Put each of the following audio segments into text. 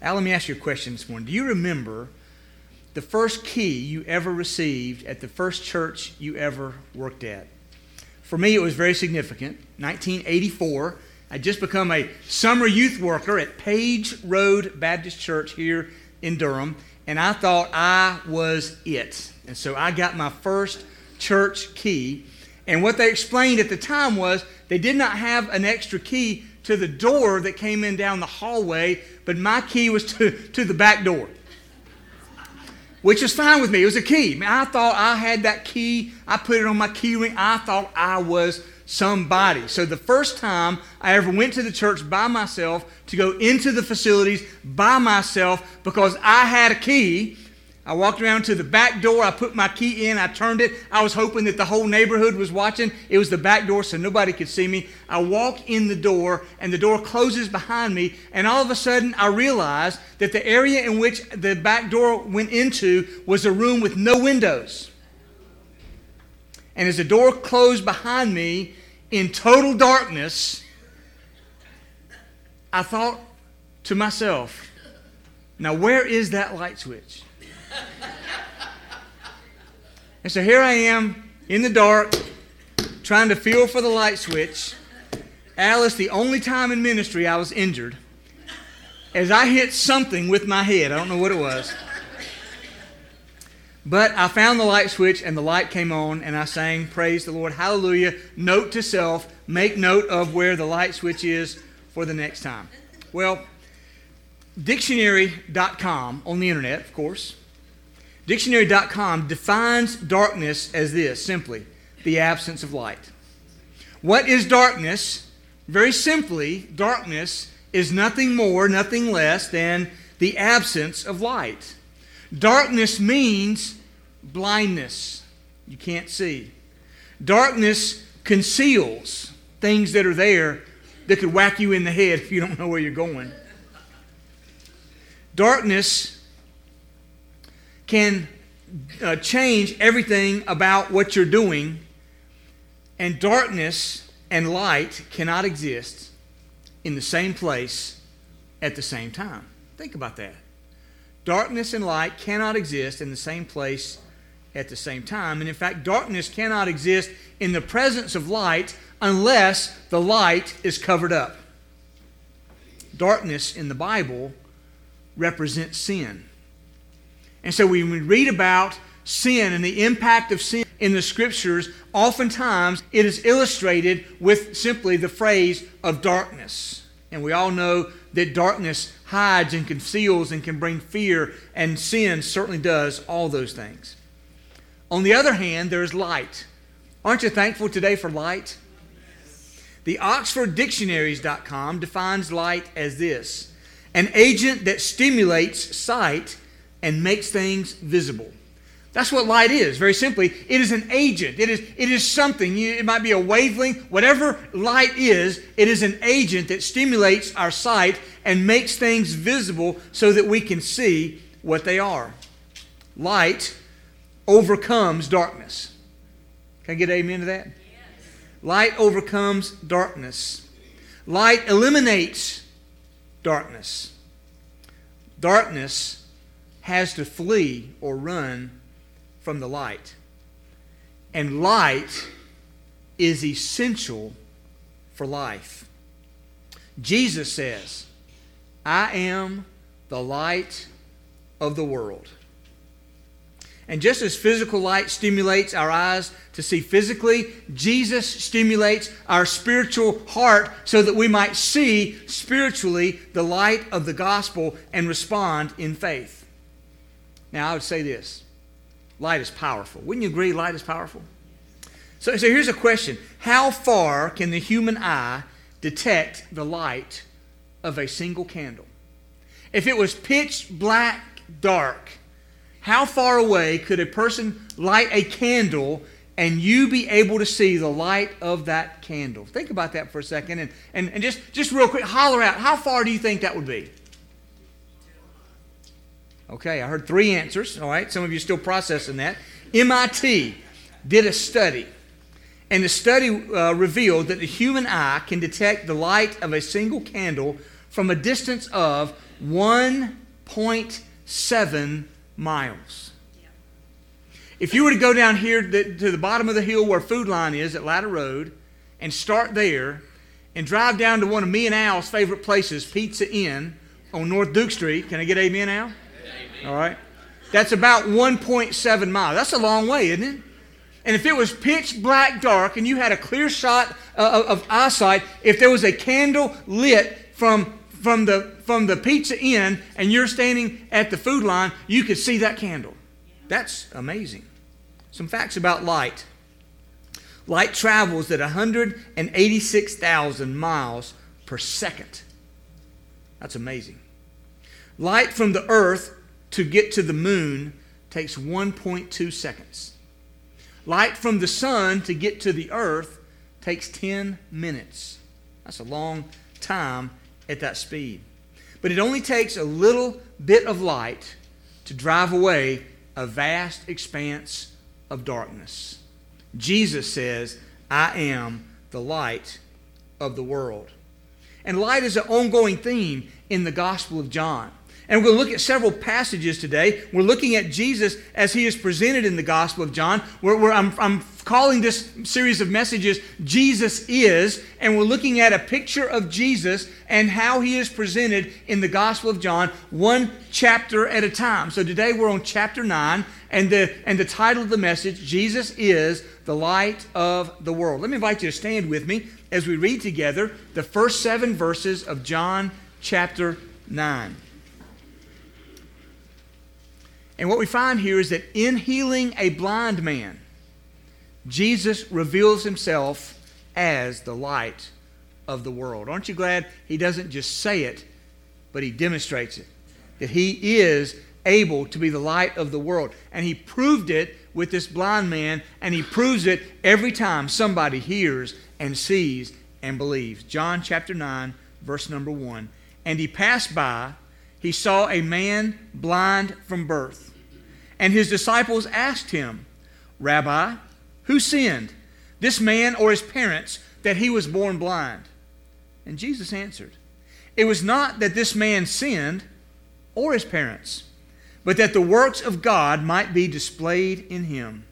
Al, let me ask you a question this morning. Do you remember the first key you ever received at the first church you ever worked at? For me, it was very significant. 1984, I'd just become a summer youth worker at Page Road Baptist Church here in Durham, and I thought I was it. And so I got my first church key. And what they explained at the time was they did not have an extra key to the door that came in down the hallway, but my key was to, to the back door which is fine with me. It was a key. I thought I had that key. I put it on my key ring. I thought I was somebody. So the first time I ever went to the church by myself to go into the facilities by myself because I had a key I walked around to the back door. I put my key in. I turned it. I was hoping that the whole neighborhood was watching. It was the back door so nobody could see me. I walk in the door and the door closes behind me. And all of a sudden, I realize that the area in which the back door went into was a room with no windows. And as the door closed behind me in total darkness, I thought to myself, now where is that light switch? And so here I am in the dark, trying to feel for the light switch. Alice, the only time in ministry I was injured, as I hit something with my head. I don't know what it was. But I found the light switch and the light came on, and I sang, Praise the Lord, Hallelujah. Note to self, make note of where the light switch is for the next time. Well, dictionary.com on the internet, of course, Dictionary.com defines darkness as this simply the absence of light. What is darkness? Very simply, darkness is nothing more, nothing less than the absence of light. Darkness means blindness. You can't see. Darkness conceals things that are there that could whack you in the head if you don't know where you're going. Darkness can uh, change everything about what you're doing, and darkness and light cannot exist in the same place at the same time. Think about that. Darkness and light cannot exist in the same place at the same time. And in fact, darkness cannot exist in the presence of light unless the light is covered up. Darkness in the Bible represents sin. And so when we read about sin and the impact of sin in the scriptures, oftentimes it is illustrated with simply the phrase of darkness. And we all know that darkness hides and conceals and can bring fear, and sin certainly does all those things. On the other hand, there is light. Aren't you thankful today for light? The OxfordDictionaries.com defines light as this an agent that stimulates sight and makes things visible. That's what light is, very simply. It is an agent. It is, it is something. It might be a wavelength. Whatever light is, it is an agent that stimulates our sight and makes things visible so that we can see what they are. Light overcomes darkness. Can I get amen to that? Yes. Light overcomes darkness. Light eliminates darkness. Darkness has to flee or run from the light. And light is essential for life. Jesus says, I am the light of the world. And just as physical light stimulates our eyes to see physically, Jesus stimulates our spiritual heart so that we might see spiritually the light of the gospel and respond in faith. Now, I would say this light is powerful. Wouldn't you agree light is powerful? So, so here's a question How far can the human eye detect the light of a single candle? If it was pitch black dark, how far away could a person light a candle and you be able to see the light of that candle? Think about that for a second and, and, and just, just real quick, holler out. How far do you think that would be? Okay, I heard three answers. All right, some of you still processing that. MIT did a study, and the study uh, revealed that the human eye can detect the light of a single candle from a distance of 1.7 miles. If you were to go down here to the bottom of the hill where Food Lion is at Latta Road and start there and drive down to one of me and Al's favorite places, Pizza Inn on North Duke Street. Can I get amen, Al? Amen. All right. That's about 1.7 miles. That's a long way, isn't it? And if it was pitch black dark and you had a clear shot uh, of, of eyesight, if there was a candle lit from, from, the, from the Pizza Inn and you're standing at the Food Lion, you could see that candle. That's amazing. Some facts about light. Light travels at 186,000 miles per second. That's amazing. Light from the earth to get to the moon takes 1.2 seconds. Light from the sun to get to the earth takes 10 minutes. That's a long time at that speed. But it only takes a little bit of light to drive away a vast expanse of darkness. Jesus says, I am the light of the world. And light is an ongoing theme in the Gospel of John. And we're going to look at several passages today. We're looking at Jesus as he is presented in the Gospel of John. Where, I'm, I'm calling this series of messages Jesus is, and we're looking at a picture of Jesus and how he is presented in the Gospel of John, one chapter at a time. So today we're on chapter 9, and the, and the title of the message, Jesus is the light of the world. Let me invite you to stand with me as we read together the first seven verses of John chapter 9. And what we find here is that in healing a blind man, Jesus reveals himself as the light of the world. Aren't you glad he doesn't just say it, but he demonstrates it? That he is able to be the light of the world. And he proved it with this blind man, and he proves it every time somebody hears and sees and believes. John chapter 9, verse number 1. And he passed by, he saw a man blind from birth. And his disciples asked him, Rabbi, who sinned, this man or his parents, that he was born blind? And Jesus answered, It was not that this man sinned or his parents, but that the works of God might be displayed in him.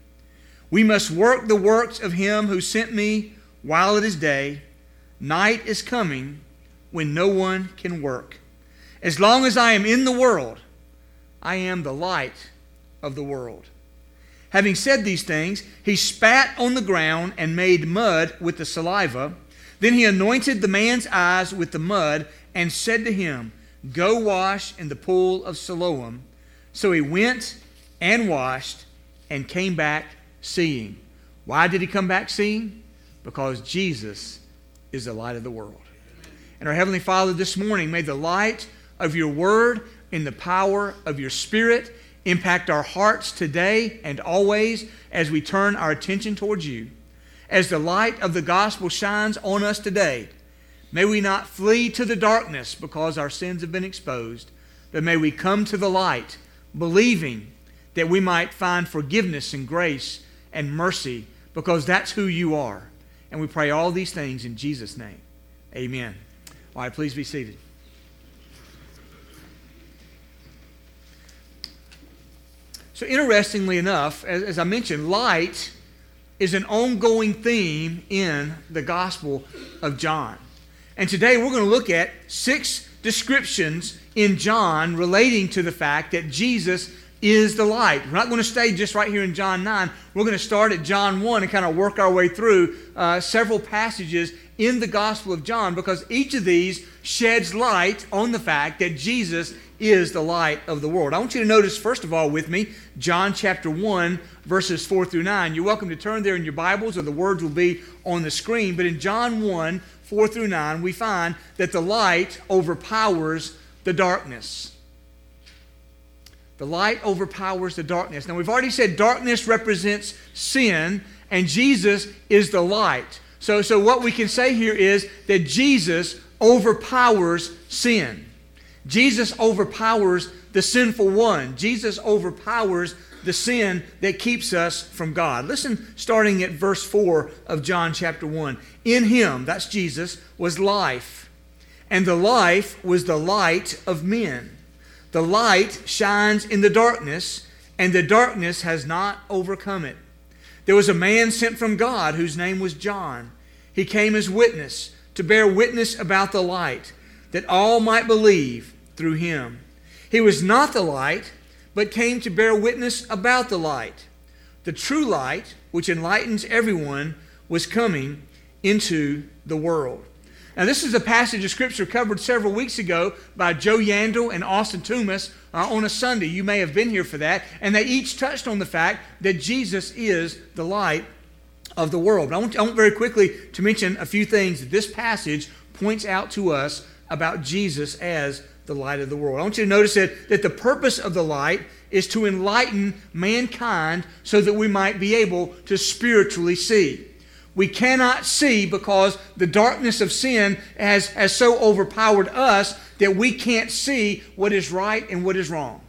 We must work the works of him who sent me while it is day. Night is coming when no one can work. As long as I am in the world, I am the light of the world. Having said these things, he spat on the ground and made mud with the saliva. Then he anointed the man's eyes with the mud and said to him, Go wash in the pool of Siloam. So he went and washed and came back seeing. Why did he come back seeing? Because Jesus is the light of the world. And our Heavenly Father, this morning, may the light of your word in the power of your spirit impact our hearts today and always as we turn our attention towards you. As the light of the gospel shines on us today, may we not flee to the darkness because our sins have been exposed, but may we come to the light, believing that we might find forgiveness and grace and mercy because that's who you are. And we pray all these things in Jesus' name. Amen. All right, please be seated. So, interestingly enough, as, as I mentioned, light is an ongoing theme in the Gospel of John. And today we're going to look at six descriptions in John relating to the fact that Jesus is the light. We're not going to stay just right here in John 9. We're going to start at John 1 and kind of work our way through uh, several passages in the Gospel of John because each of these sheds light on the fact that Jesus is the light of the world. I want you to notice, first of all, with me, John chapter 1, verses 4 through 9. You're welcome to turn there in your Bibles, or the words will be on the screen. But in John 1, 4 through 9, we find that the light overpowers the darkness. The light overpowers the darkness. Now, we've already said darkness represents sin, and Jesus is the light. So, so what we can say here is that Jesus overpowers sin. Jesus overpowers the sinful one. Jesus overpowers the sin that keeps us from God. Listen, starting at verse 4 of John chapter 1. In him, that's Jesus, was life, and the life was the light of men. The light shines in the darkness, and the darkness has not overcome it. There was a man sent from God whose name was John. He came as witness to bear witness about the light, that all might believe through him. He was not the light, but came to bear witness about the light. The true light, which enlightens everyone, was coming into the world. Now, this is a passage of Scripture covered several weeks ago by Joe Yandle and Austin Toomas uh, on a Sunday. You may have been here for that. And they each touched on the fact that Jesus is the light of the world. But I want, I want very quickly to mention a few things that this passage points out to us about Jesus as the light of the world. I want you to notice that, that the purpose of the light is to enlighten mankind so that we might be able to spiritually see we cannot see because the darkness of sin has, has so overpowered us that we can't see what is right and what is wrong.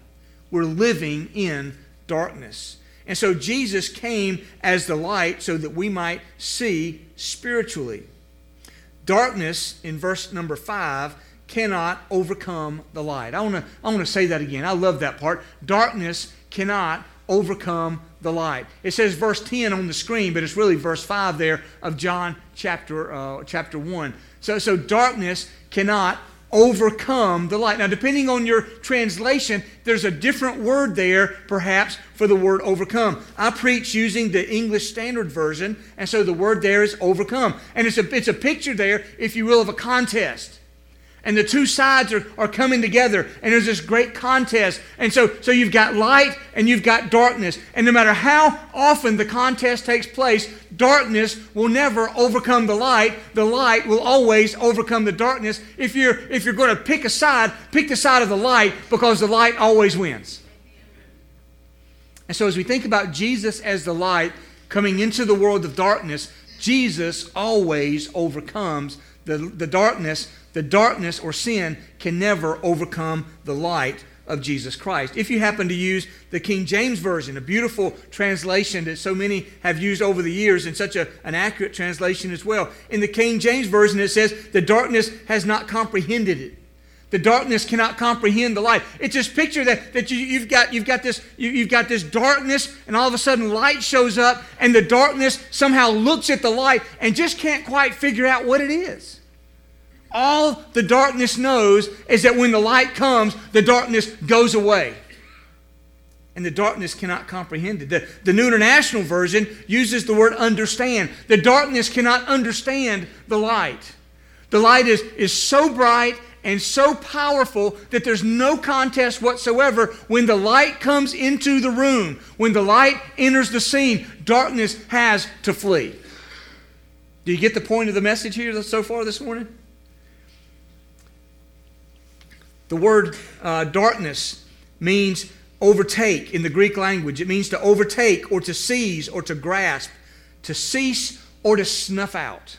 We're living in darkness. And so Jesus came as the light so that we might see spiritually. Darkness, in verse number 5, cannot overcome the light. I want to I want to say that again. I love that part. Darkness cannot overcome the light. It says verse 10 on the screen, but it's really verse 5 there of John chapter, uh, chapter 1. So, so darkness cannot overcome the light. Now, depending on your translation, there's a different word there, perhaps, for the word overcome. I preach using the English Standard Version, and so the word there is overcome. And it's a, it's a picture there, if you will, of a contest and the two sides are, are coming together. And there's this great contest. And so, so you've got light and you've got darkness. And no matter how often the contest takes place darkness will never overcome the light. The light will always overcome the darkness. If you're if you're going to pick a side pick the side of the light because the light always wins. And so as we think about jesus as the light coming into the world of darkness jesus always overcomes the, the darkness the darkness or sin can never overcome the light of Jesus Christ. If you happen to use the King James Version, a beautiful translation that so many have used over the years and such a, an accurate translation as well, in the King James Version it says, The darkness has not comprehended it. The darkness cannot comprehend the light. It's this picture that, that you, have got, you've, got this, you, have got this darkness, and all of a sudden light shows up, and the darkness somehow looks at the light and just can't quite figure out what it is. All the darkness knows is that when the light comes, the darkness goes away. And the darkness cannot comprehend it. The, the New International Version uses the word understand. The darkness cannot understand the light. The light is, is so bright and so powerful that there's no contest whatsoever. When the light comes into the room, when the light enters the scene, darkness has to flee. Do you get the point of the message here so far this morning? The word uh, darkness means overtake in the Greek language. It means to overtake or to seize or to grasp, to cease or to snuff out.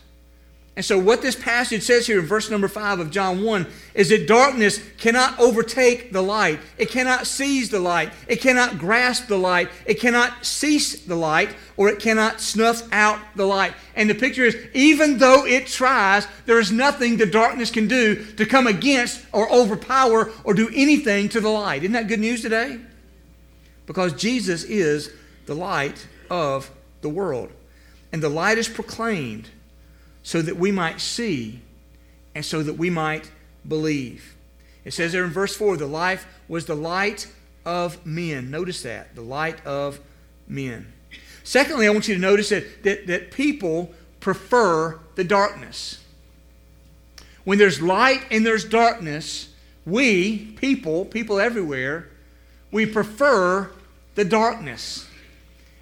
And so, what this passage says here in verse number 5 of John 1 is that darkness cannot overtake the light. It cannot seize the light. It cannot grasp the light. It cannot cease the light, or it cannot snuff out the light. And the picture is even though it tries, there is nothing the darkness can do to come against or overpower or do anything to the light. Isn't that good news today? Because Jesus is the light of the world. And the light is proclaimed so that we might see and so that we might believe. It says there in verse 4 the life was the light of men. Notice that, the light of men. Secondly, I want you to notice that, that, that people prefer the darkness. When there's light and there's darkness, we, people, people everywhere, we prefer the darkness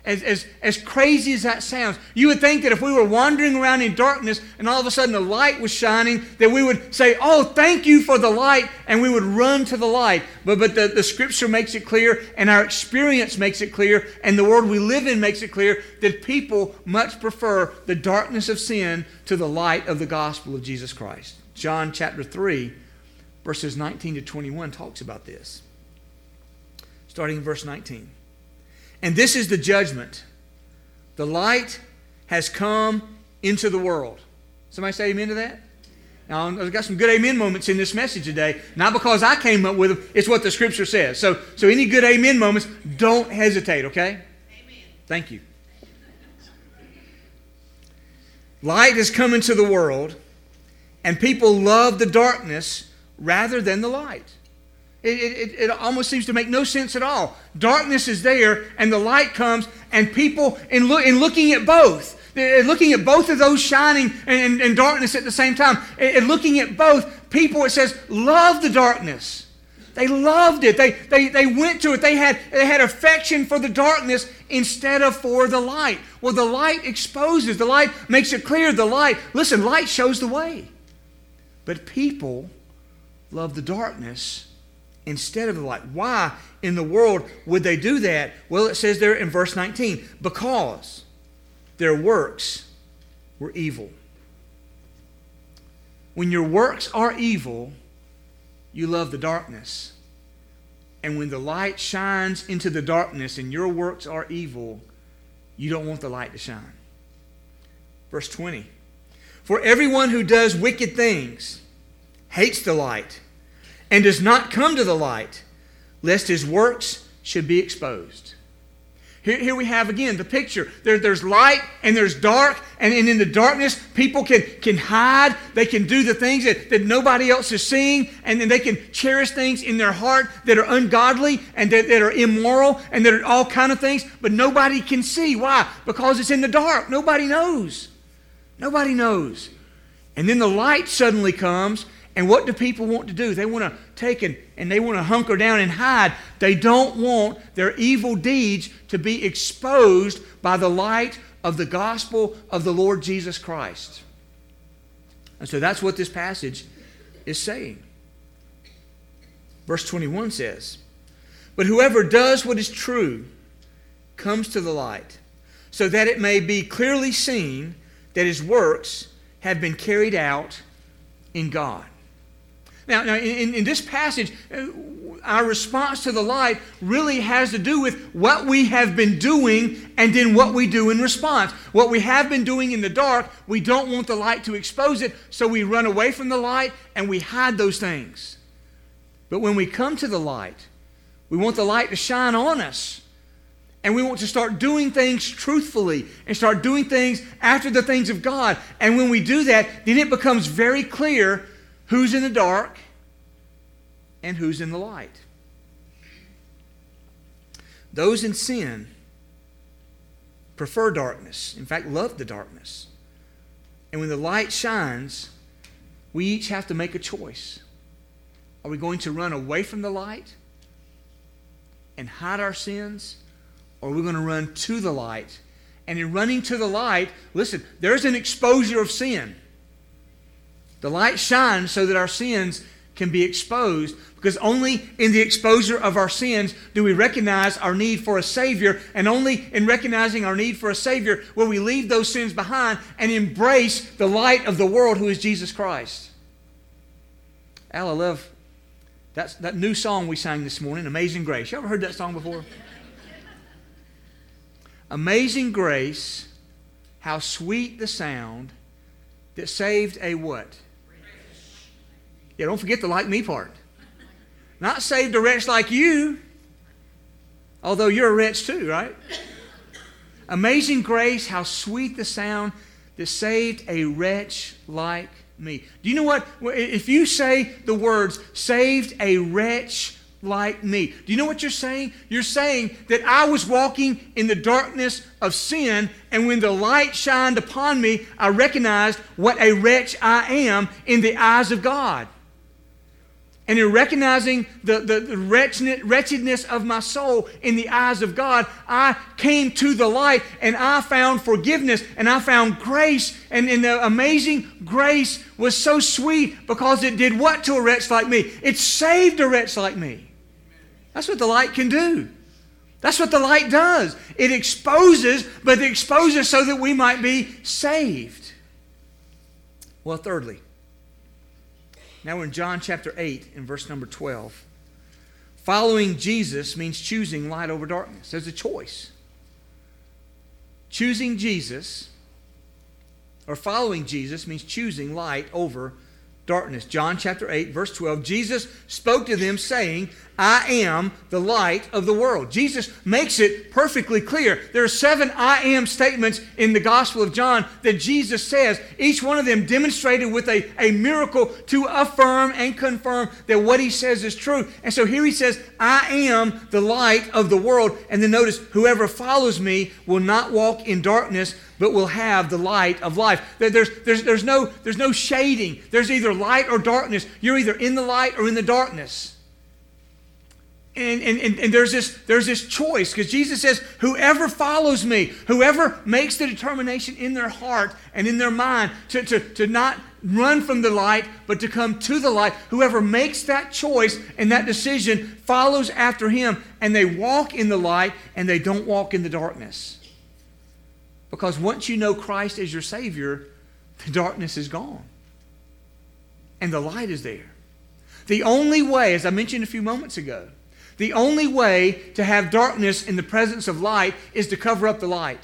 as, as, as crazy as that sounds, you would think that if we were wandering around in darkness and all of a sudden the light was shining, that we would say, Oh, thank you for the light, and we would run to the light. But, but the, the scripture makes it clear, and our experience makes it clear, and the world we live in makes it clear that people much prefer the darkness of sin to the light of the gospel of Jesus Christ. John chapter 3, verses 19 to 21 talks about this. Starting in verse 19. And this is the judgment. The light has come into the world. Somebody say amen to that? Now, I've got some good amen moments in this message today, not because I came up with them, it's what the scripture says. So, so any good amen moments, don't hesitate, okay? Amen. Thank you. Light has come into the world, and people love the darkness rather than the light. It, it, it, almost seems to make no sense at all. Darkness is there, and the light comes, and people, in, look, in looking at both, looking at both of those shining and, and darkness at the same time, and looking at both, people, it says, love the darkness. They loved it. They, they, they went to it. They had, they had affection for the darkness instead of for the light. Well, the light exposes, the light makes it clear. The light, listen, light shows the way. But people love the darkness instead of the light. Why in the world would they do that? Well, it says there in verse 19 because their works were evil. When your works are evil, you love the darkness. And when the light shines into the darkness and your works are evil, you don't want the light to shine. Verse 20 For everyone who does wicked things hates the light and does not come to the light, lest his works should be exposed. Here, here we have again the picture. There, there's light and there's dark, and, and in the darkness, people can, can hide. They can do the things that, that nobody else is seeing, and then they can cherish things in their heart that are ungodly and that, that are immoral and that are all kind of things, but nobody can see. Why? Because it's in the dark. Nobody knows. Nobody knows. And then the light suddenly comes, and what do people want to do? They want to take and, and they want to hunker down and hide. They don't want their evil deeds to be exposed by the light of the gospel of the Lord Jesus Christ. And so that's what this passage is saying. Verse 21 says, But whoever does what is true comes to the light, so that it may be clearly seen that his works have been carried out in God. Now, now in, in this passage, uh, our response to the light really has to do with what we have been doing and then what we do in response. What we have been doing in the dark, we don't want the light to expose it, so we run away from the light and we hide those things. But when we come to the light, we want the light to shine on us. And we want to start doing things truthfully and start doing things after the things of God. And when we do that, then it becomes very clear who's in the dark and who's in the light. Those in sin prefer darkness, in fact, love the darkness. And when the light shines, we each have to make a choice. Are we going to run away from the light and hide our sins? Or are we going to run to the light? And in running to the light, listen, there's an exposure of sin. The light shines so that our sins can be exposed because only in the exposure of our sins do we recognize our need for a Savior, and only in recognizing our need for a Savior will we leave those sins behind and embrace the light of the world who is Jesus Christ. Al, I love that's, that new song we sang this morning, Amazing Grace. You ever heard that song before? Amazing Grace, how sweet the sound that saved a what? Yeah, don't forget the like me part. Not saved a wretch like you, although you're a wretch too, right? Amazing grace, how sweet the sound that saved a wretch like me. Do you know what? If you say the words, saved a wretch like me. Do you know what you're saying? You're saying that I was walking in the darkness of sin, and when the light shined upon me, I recognized what a wretch I am in the eyes of God. And in recognizing the, the, the wretchedness of my soul in the eyes of God, I came to the light and I found forgiveness and I found grace. And, and the amazing grace was so sweet because it did what to a wretch like me? It saved a wretch like me. That's what the light can do. That's what the light does. It exposes, but it exposes so that we might be saved. Well, thirdly, now we're in John chapter 8 in verse number 12. Following Jesus means choosing light over darkness. There's a choice. Choosing Jesus or following Jesus means choosing light over darkness. John chapter 8, verse 12. Jesus spoke to them, saying, I am the light of the world. Jesus makes it perfectly clear. There are seven I am statements in the Gospel of John that Jesus says, each one of them demonstrated with a, a miracle to affirm and confirm that what he says is true. And so here he says, I am the light of the world. And then notice, whoever follows me will not walk in darkness, but will have the light of life. There's, there's, there's, no, there's no shading. There's either light or darkness. You're either in the light or in the darkness. And, and, and, there's this, there's this choice because Jesus says, Whoever follows me, whoever makes the determination in their heart and in their mind to, to, to not run from the light, but to come to the light, whoever makes that choice and that decision follows after him, and they walk in the light and they don't walk in the darkness. Because once you know Christ as your Savior, the darkness is gone and the light is there. The only way, as I mentioned a few moments ago, the only way to have darkness in the presence of light is to cover up the light.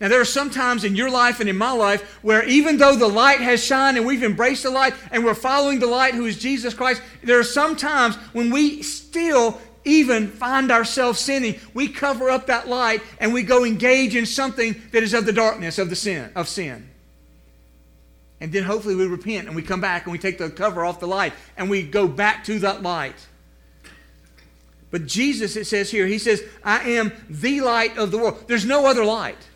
Now, there are some times in your life and in my life where even though the light has shined and we've embraced the light and we're following the light who is Jesus Christ, there are some times when we still even find ourselves sinning. We cover up that light and we go engage in something that is of the darkness of the sin of sin. And then hopefully we repent and we come back and we take the cover off the light and we go back to that light. But Jesus, it says here, he says, I am the light of the world. There's no other light.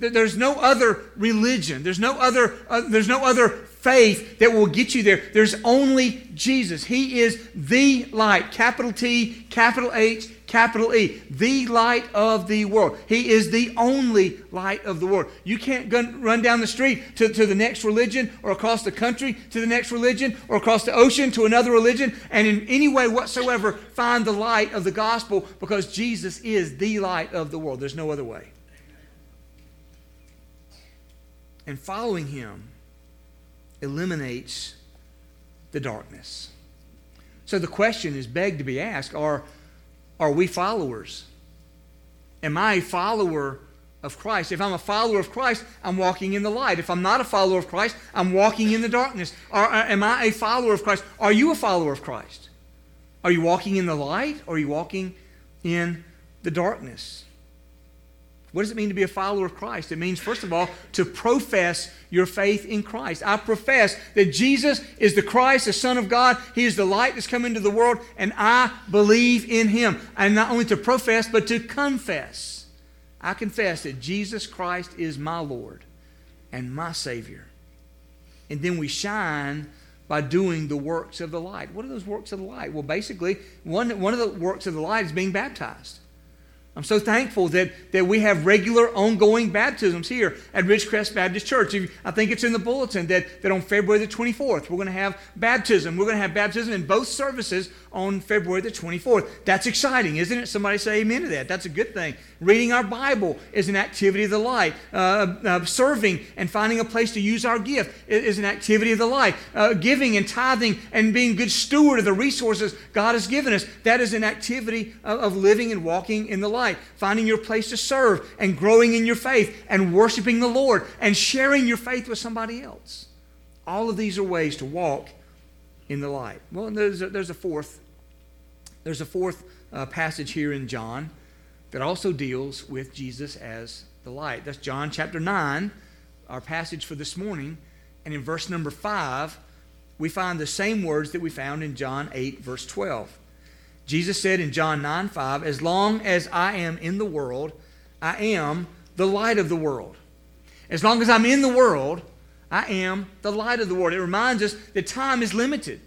There's no other religion. There's no other, uh, there's no other faith that will get you there. There's only Jesus. He is the light. Capital T, capital H, capital E. The light of the world. He is the only light of the world. You can't run down the street to, to the next religion or across the country to the next religion or across the ocean to another religion and in any way whatsoever find the light of the gospel because Jesus is the light of the world. There's no other way and following him eliminates the darkness. So the question is begged to be asked are, are we followers? Am I a follower of Christ? If I'm a follower of Christ, I'm walking in the light. If I'm not a follower of Christ, I'm walking in the darkness. Are, am I a follower of Christ? Are you a follower of Christ? Are you walking in the light or are you walking in the darkness? What does it mean to be a follower of Christ? It means, first of all, to profess your faith in Christ. I profess that Jesus is the Christ, the Son of God. He is the light that's come into the world, and I believe in Him. And not only to profess, but to confess. I confess that Jesus Christ is my Lord and my Savior. And then we shine by doing the works of the light. What are those works of the light? Well, basically, one, one of the works of the light is being baptized. I'm so thankful that, that we have regular ongoing baptisms here at Ridgecrest Baptist Church. I think it's in the bulletin that, that on February the 24th, we're going to have baptism. We're going to have baptism in both services on February the 24th. That's exciting, isn't it? Somebody say amen to that. That's a good thing. Reading our Bible is an activity of the light. Uh, uh, serving and finding a place to use our gift is an activity of the light. Uh, giving and tithing and being good steward of the resources God has given us, that is an activity of, of living and walking in the light. Finding your place to serve and growing in your faith and worshiping the Lord and sharing your faith with somebody else. All of these are ways to walk in the light. Well, there's a, there's a fourth. There's a fourth uh, passage here in John that also deals with Jesus as the light. That's John chapter 9, our passage for this morning. And in verse number 5, we find the same words that we found in John 8, verse 12. Jesus said in John 9, 5, As long as I am in the world, I am the light of the world. As long as I'm in the world, I am the light of the world. It reminds us that time is limited.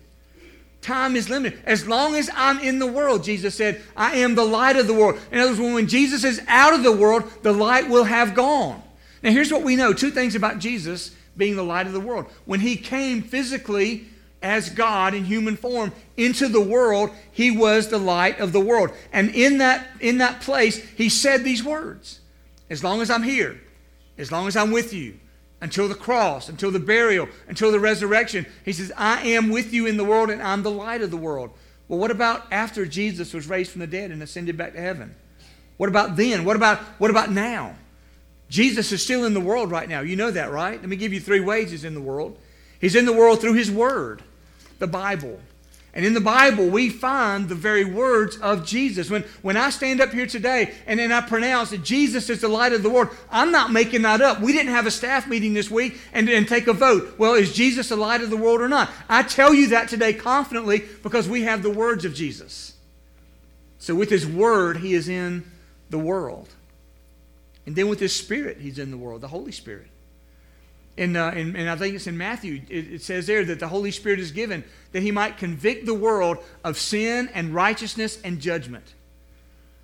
Time is limited. As long as I'm in the world, Jesus said, I am the light of the world. In other words, when Jesus is out of the world, the light will have gone. Now, here's what we know two things about Jesus being the light of the world. When he came physically as God in human form into the world, he was the light of the world. And in that, in that place, he said these words As long as I'm here, as long as I'm with you, until the cross, until the burial, until the resurrection. He says, I am with you in the world and I'm the light of the world. Well, what about after Jesus was raised from the dead and ascended back to heaven? What about then? What about, what about now? Jesus is still in the world right now. You know that, right? Let me give you three ways he's in the world. He's in the world through His Word, the Bible. And in the Bible, we find the very words of Jesus. When, when I stand up here today and then I pronounce that Jesus is the light of the world, I'm not making that up. We didn't have a staff meeting this week and, and take a vote. Well, is Jesus the light of the world or not? I tell you that today confidently because we have the words of Jesus. So with his word, he is in the world. And then with his spirit, he's in the world, the Holy Spirit. And, uh, and, and, I think it's in Matthew, it, it says there that the Holy Spirit is given that he might convict the world of sin and righteousness and judgment.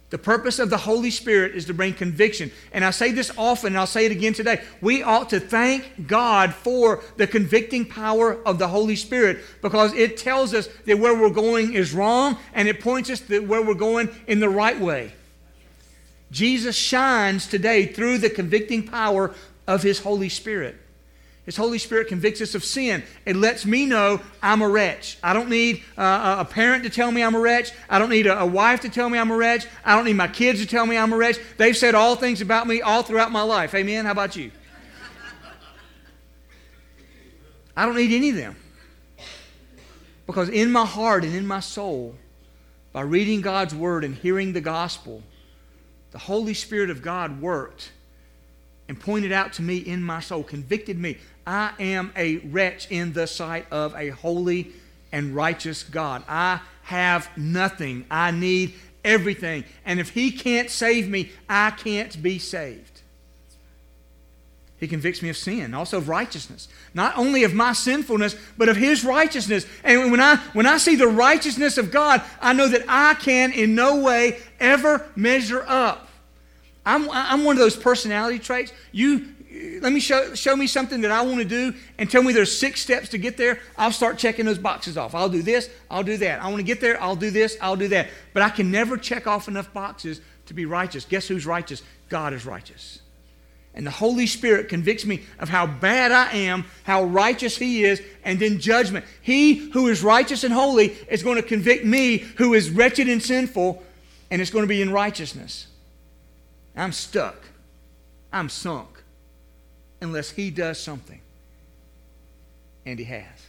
The purpose of the Holy Spirit is to bring conviction. And I say this often, and I'll say it again today. We ought to thank God for the convicting power of the Holy Spirit because it tells us that where we're going is wrong and it points us to where we're going in the right way. Jesus shines today through the convicting power of his Holy Spirit. His Holy Spirit convicts us of sin. It lets me know I'm a wretch. I don't need uh, a parent to tell me I'm a wretch. I don't need a, a, wife to tell me I'm a wretch. I don't need my kids to tell me I'm a wretch. They've said all things about me all throughout my life. Amen? How about you? I don't need any of them. Because in my heart and in my soul, by reading God's Word and hearing the gospel, the Holy Spirit of God worked and pointed out to me in my soul, convicted me. I am a wretch in the sight of a holy and righteous God. I have nothing. I need everything. And if He can't save me, I can't be saved. He convicts me of sin, also of righteousness. Not only of my sinfulness, but of His righteousness. And when I, when I see the righteousness of God, I know that I can in no way ever measure up. I'm, I'm one of those personality traits. You, let me show, show me something that I want to do and tell me there's six steps to get there. I'll start checking those boxes off. I'll do this, I'll do that. I want to get there, I'll do this, I'll do that. But I can never check off enough boxes to be righteous. Guess who's righteous? God is righteous. And the Holy Spirit convicts me of how bad I am, how righteous He is, and then judgment. He who is righteous and holy is going to convict me who is wretched and sinful, and it's going to be in righteousness. I'm stuck. I'm sunk unless He does something. And He has.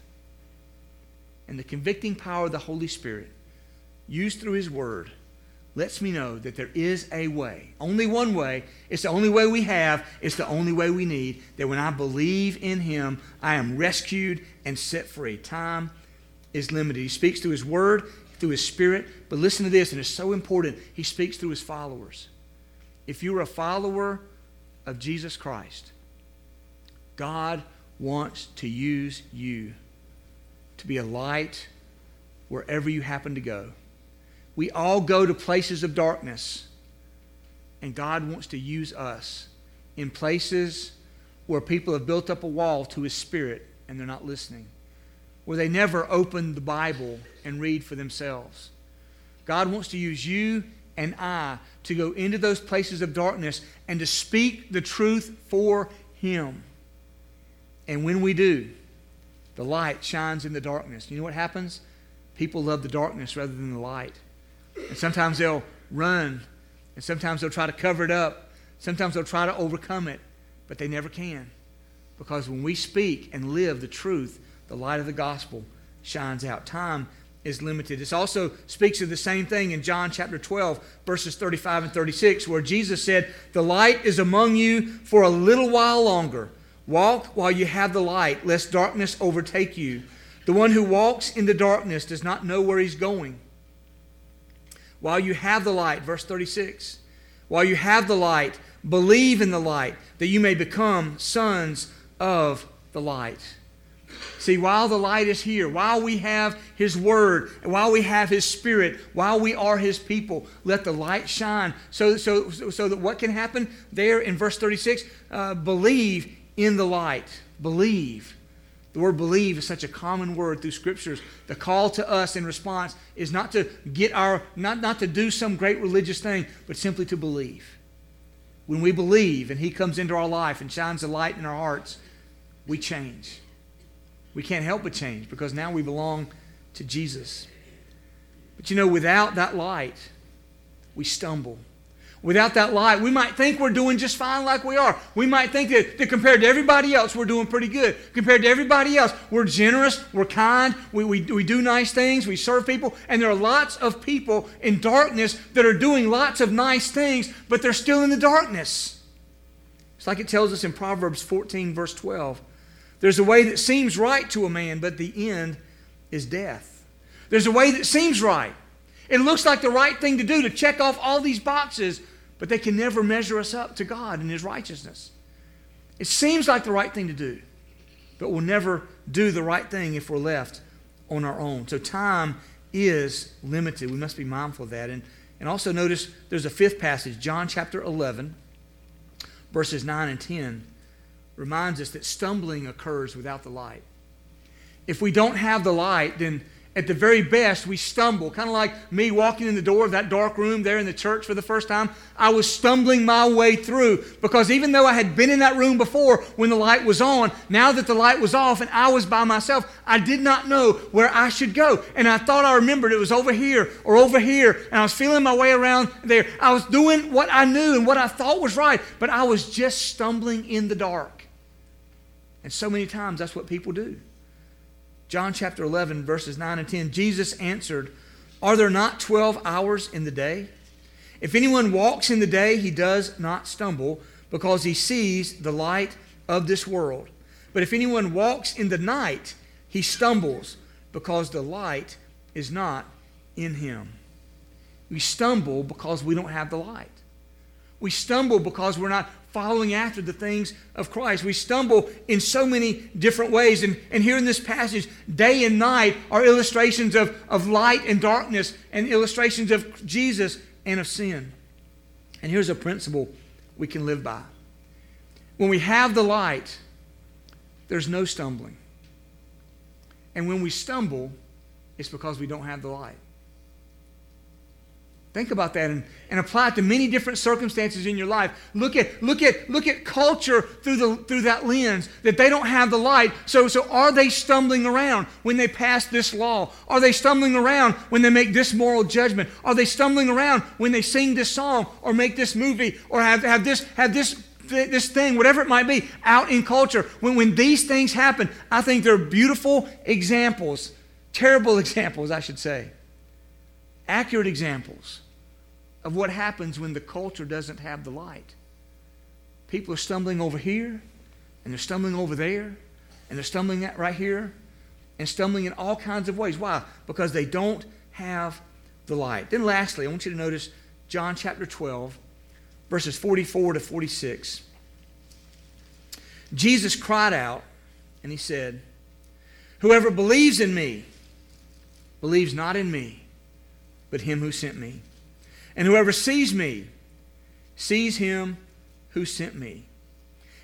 And the convicting power of the Holy Spirit, used through His Word, lets me know that there is a way. Only one way. It's the only way we have. It's the only way we need. That when I believe in Him, I am rescued and set free. Time is limited. He speaks through His Word, through His Spirit. But listen to this, and it's so important. He speaks through His followers if you're a follower of Jesus Christ, God wants to use you to be a light wherever you happen to go. We all go to places of darkness, and God wants to use us in places where people have built up a wall to His Spirit and they're not listening, where they never open the Bible and read for themselves. God wants to use you and I to go into those places of darkness and to speak the truth for Him. And when we do, the light shines in the darkness. You know what happens? People love the darkness rather than the light. And sometimes they'll run, and sometimes they'll try to cover it up. Sometimes they'll try to overcome it, but they never can. Because when we speak and live the truth, the light of the gospel shines out. Time is limited. It also speaks of the same thing in John chapter 12, verses 35 and 36, where Jesus said, The light is among you for a little while longer. Walk while you have the light, lest darkness overtake you. The one who walks in the darkness does not know where he's going. While you have the light, verse 36, while you have the light, believe in the light, that you may become sons of the light. See, while the light is here, while we have His Word, while we have His Spirit, while we are His people, let the light shine. So, so, so that what can happen there in verse 36? Uh, believe in the light. Believe. The word believe is such a common word through scriptures. The call to us in response is not to get our, not, not to do some great religious thing, but simply to believe. When we believe and He comes into our life and shines the light in our hearts, we change we can't help but change because now we belong to Jesus. But you know, without that light, we stumble. without that light, we might think we're doing just fine like we are. We might think that, that compared to everybody else, we're doing pretty good. Compared to everybody else, we're generous, we're kind, we, we, we do nice things, we serve people. And there are lots of people in darkness that are doing lots of nice things, but they're still in the darkness. It's like it tells us in Proverbs 14, verse 12. There's a way that seems right to a man, but the end is death. There's a way that seems right. It looks like the right thing to do to check off all these boxes, but they can never measure us up to God and His righteousness. It seems like the right thing to do, but we'll never do the right thing if we're left on our own. So time is limited. We must be mindful of that. And, and also notice there's a fifth passage, John chapter 11, verses 9 and 10, reminds us that stumbling occurs without the light. If we don't have the light, then at the very best, we stumble. Kind of like me walking in the door of that dark room there in the church for the first time. I was stumbling my way through because even though I had been in that room before when the light was on, now that the light was off and I was by myself, I did not know where I should go. And I thought I remembered it was over here or over here. And I was feeling my way around there. I was doing what I knew and what I thought was right, but I was just stumbling in the dark. And so many times that's what people do. John chapter 11, verses 9 and 10, Jesus answered, Are there not 12 hours in the day? If anyone walks in the day, he does not stumble, because he sees the light of this world. But if anyone walks in the night, he stumbles, because the light is not in him. We stumble because we don't have the light. We stumble because we're not following after the things of Christ. We stumble in so many different ways. And, and here in this passage, day and night are illustrations of, of light and darkness and illustrations of Jesus and of sin. And here's a principle we can live by. When we have the light, there's no stumbling. And when we stumble, it's because we don't have the light. Think about that and, and apply it to many different circumstances in your life. Look at, look at, look at culture through, the, through that lens, that they don't have the light. So, so are they stumbling around when they pass this law? Are they stumbling around when they make this moral judgment? Are they stumbling around when they sing this song or make this movie or have, have this, have this this thing, whatever it might be, out in culture. When, when these things happen, I think they're beautiful examples, terrible examples, I should say, accurate examples of what happens when the culture doesn't have the light. People are stumbling over here, and they're stumbling over there, and they're stumbling at right here, and stumbling in all kinds of ways. Why? Because they don't have the light. Then, lastly, I want you to notice John chapter 12, verses 44 to 46. Jesus cried out, and he said, Whoever believes in me believes not in me, but him who sent me. And whoever sees me sees him who sent me.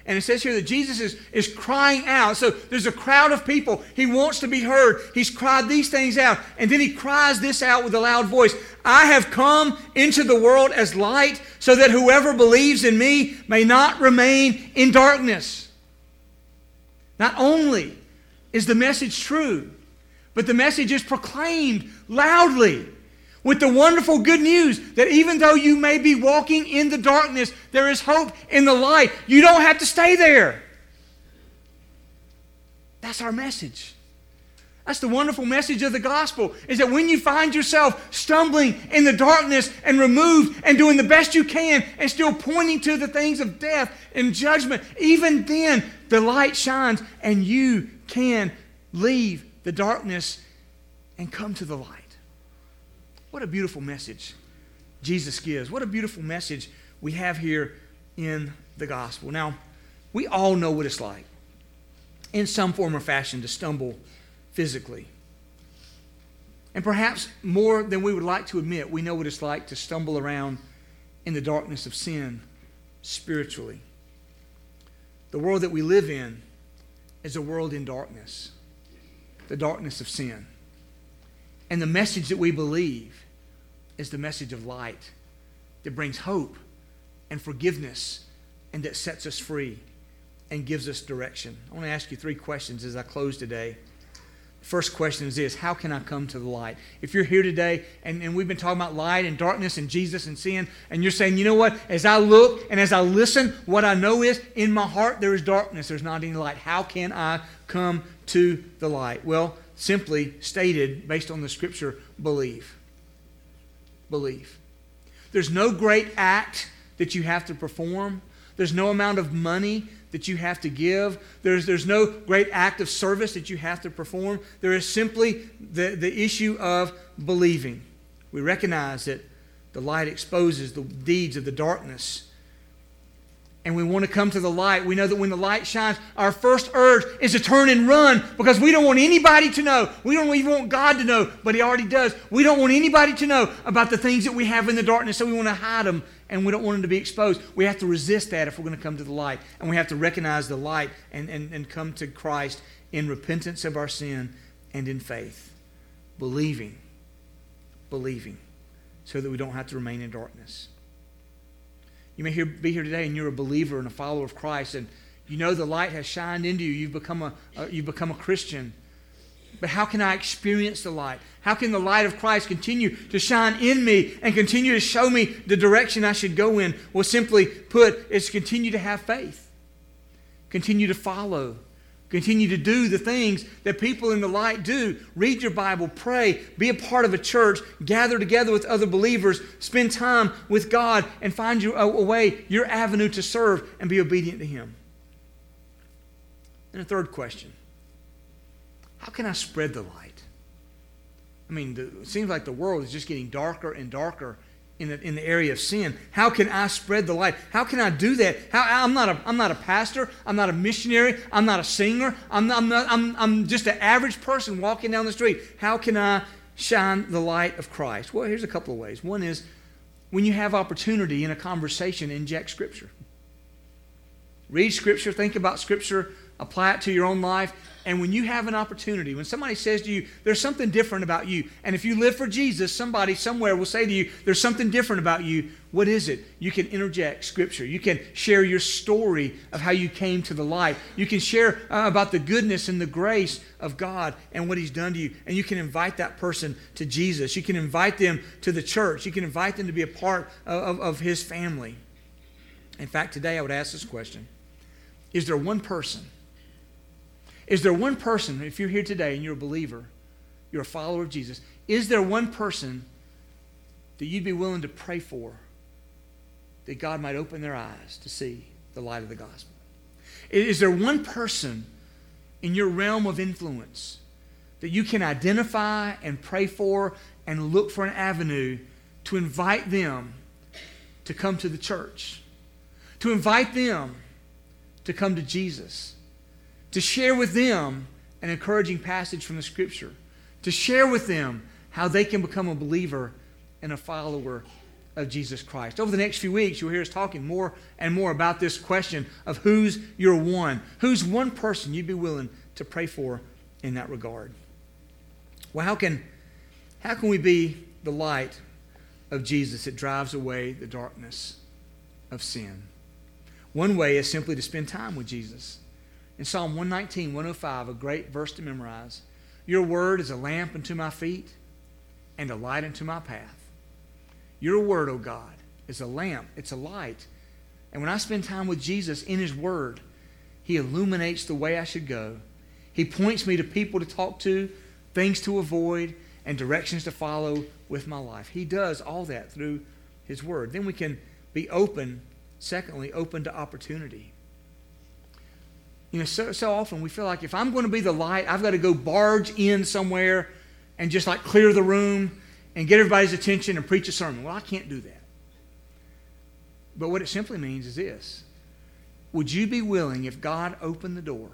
And it says here that Jesus is, is crying out. So there's a crowd of people. He wants to be heard. He's cried these things out. And then he cries this out with a loud voice I have come into the world as light so that whoever believes in me may not remain in darkness. Not only is the message true, but the message is proclaimed loudly with the wonderful good news that even though you may be walking in the darkness, there is hope in the light. You don't have to stay there. That's our message. That's the wonderful message of the gospel is that when you find yourself stumbling in the darkness and removed and doing the best you can and still pointing to the things of death and judgment, even then the light shines and you can leave the darkness and come to the light. What a beautiful message Jesus gives. What a beautiful message we have here in the gospel. Now, we all know what it's like, in some form or fashion, to stumble physically. And perhaps more than we would like to admit, we know what it's like to stumble around in the darkness of sin spiritually. The world that we live in is a world in darkness, the darkness of sin. And the message that we believe is the message of light that brings hope and forgiveness and that sets us free and gives us direction. I want to ask you three questions as I close today. First question is this How can I come to the light? If you're here today and, and we've been talking about light and darkness and Jesus and sin, and you're saying, you know what? As I look and as I listen, what I know is in my heart there is darkness, there's not any light. How can I come to the light? Well, simply stated, based on the scripture, believe. Believe. There's no great act that you have to perform. There's no amount of money that you have to give. There's, there's no great act of service that you have to perform. There is simply the, the issue of believing. We recognize that the light exposes the deeds of the darkness and we want to come to the light, we know that when the light shines, our first urge is to turn and run because we don't want anybody to know. We don't even want God to know, but He already does. We don't want anybody to know about the things that we have in the darkness, so we want to hide them and we don't want them to be exposed. We have to resist that if we're going to come to the light. And we have to recognize the light and, and, and come to Christ in repentance of our sin and in faith. Believing. Believing. So that we don't have to remain in darkness. You may be here today and you're a believer and a follower of Christ, and you know the light has shined into you. You've become a, uh, you've become a Christian. But how can I experience the light? How can the light of Christ continue to shine in me and continue to show me the direction I should go in? Well, simply put, it's continue to have faith, continue to follow, Continue to do the things that people in the light do. Read your Bible, pray, be a part of a church, gather together with other believers, spend time with God, and find your, a, way, your avenue to serve and be obedient to Him. And a third question How can I spread the light? I mean, the, it seems like the world is just getting darker and darker in the, in the area of sin. How can I spread the light? How can I do that? How, I'm, not a, I'm not a pastor. I'm not a missionary. I'm not a singer. I'm, not, I'm, not, I'm, I'm just an average person walking down the street. How can I shine the light of Christ? Well, here's a couple of ways. One is when you have opportunity in a conversation, inject Scripture. Read Scripture, think about Scripture, apply it to your own life, and when you have an opportunity, when somebody says to you, there's something different about you, and if you live for Jesus, somebody somewhere will say to you, there's something different about you, what is it? You can interject Scripture. You can share your story of how you came to the light. You can share uh, about the goodness and the grace of God and what He's done to you. And you can invite that person to Jesus. You can invite them to the church. You can invite them to be a part of, of, of His family. In fact, today I would ask this question Is there one person? Is there one person, if you're here today and you're a believer, you're a follower of Jesus, is there one person that you'd be willing to pray for that God might open their eyes to see the light of the gospel? Is there one person in your realm of influence that you can identify and pray for and look for an avenue to invite them to come to the church, to invite them to come to Jesus? To share with them an encouraging passage from the Scripture, to share with them how they can become a believer and a follower of Jesus Christ. Over the next few weeks, you'll hear us talking more and more about this question of who's your one. Who's one person you'd be willing to pray for in that regard? Well, how can, how can we be the light of Jesus that drives away the darkness of sin? One way is simply to spend time with Jesus. In Psalm 119, 105, a great verse to memorize. Your word is a lamp unto my feet and a light unto my path. Your word, O oh God, is a lamp, it's a light. And when I spend time with Jesus in his word, he illuminates the way I should go. He points me to people to talk to, things to avoid, and directions to follow with my life. He does all that through his word. Then we can be open, secondly, open to opportunity. You know, so, so often we feel like if I'm going to be the light, I've got to go barge in somewhere and just like clear the room and get everybody's attention and preach a sermon. Well, I can't do that. But what it simply means is this Would you be willing, if God opened the door,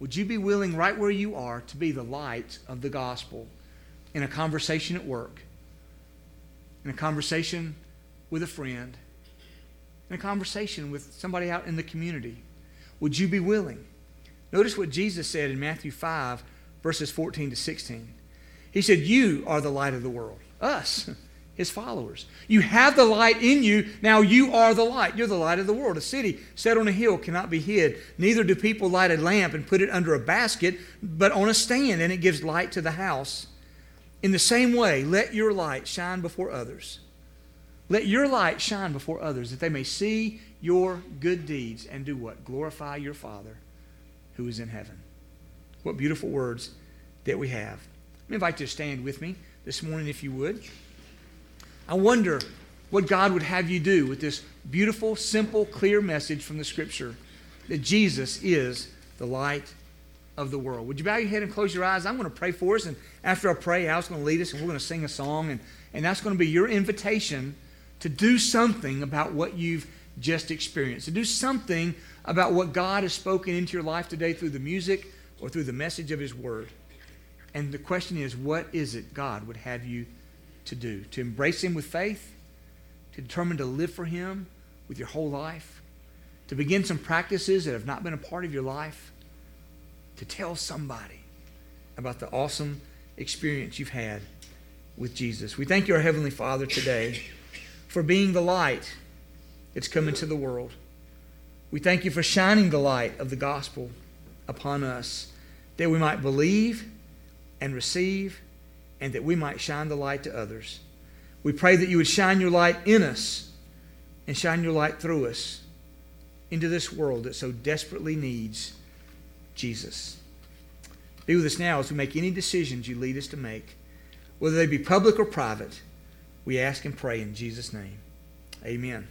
would you be willing right where you are to be the light of the gospel in a conversation at work, in a conversation with a friend, in a conversation with somebody out in the community? Would you be willing? Notice what Jesus said in Matthew 5, verses 14 to 16. He said, You are the light of the world. Us. his followers. You have the light in you. Now you are the light. You're the light of the world. A city set on a hill cannot be hid. Neither do people light a lamp and put it under a basket, but on a stand, and it gives light to the house. In the same way, let your light shine before others. Let your light shine before others that they may see your good deeds and do what? Glorify your Father who is in heaven. What beautiful words that we have. I invite you to stand with me this morning if you would. I wonder what God would have you do with this beautiful, simple, clear message from the Scripture that Jesus is the light of the world. Would you bow your head and close your eyes? I'm going to pray for us, and after I pray, Al's going to lead us, and we're going to sing a song, and, and that's going to be your invitation to do something about what you've just experienced, to do something about what God has spoken into your life today through the music or through the message of His Word. And the question is, what is it God would have you to do? To embrace Him with faith? To determine to live for Him with your whole life? To begin some practices that have not been a part of your life? To tell somebody about the awesome experience you've had with Jesus. We thank you, our Heavenly Father, today for being the light that's come into the world. We thank you for shining the light of the gospel upon us that we might believe and receive and that we might shine the light to others. We pray that you would shine your light in us and shine your light through us into this world that so desperately needs Jesus. Be with us now as we make any decisions you lead us to make, whether they be public or private. We ask and pray in Jesus' name. Amen.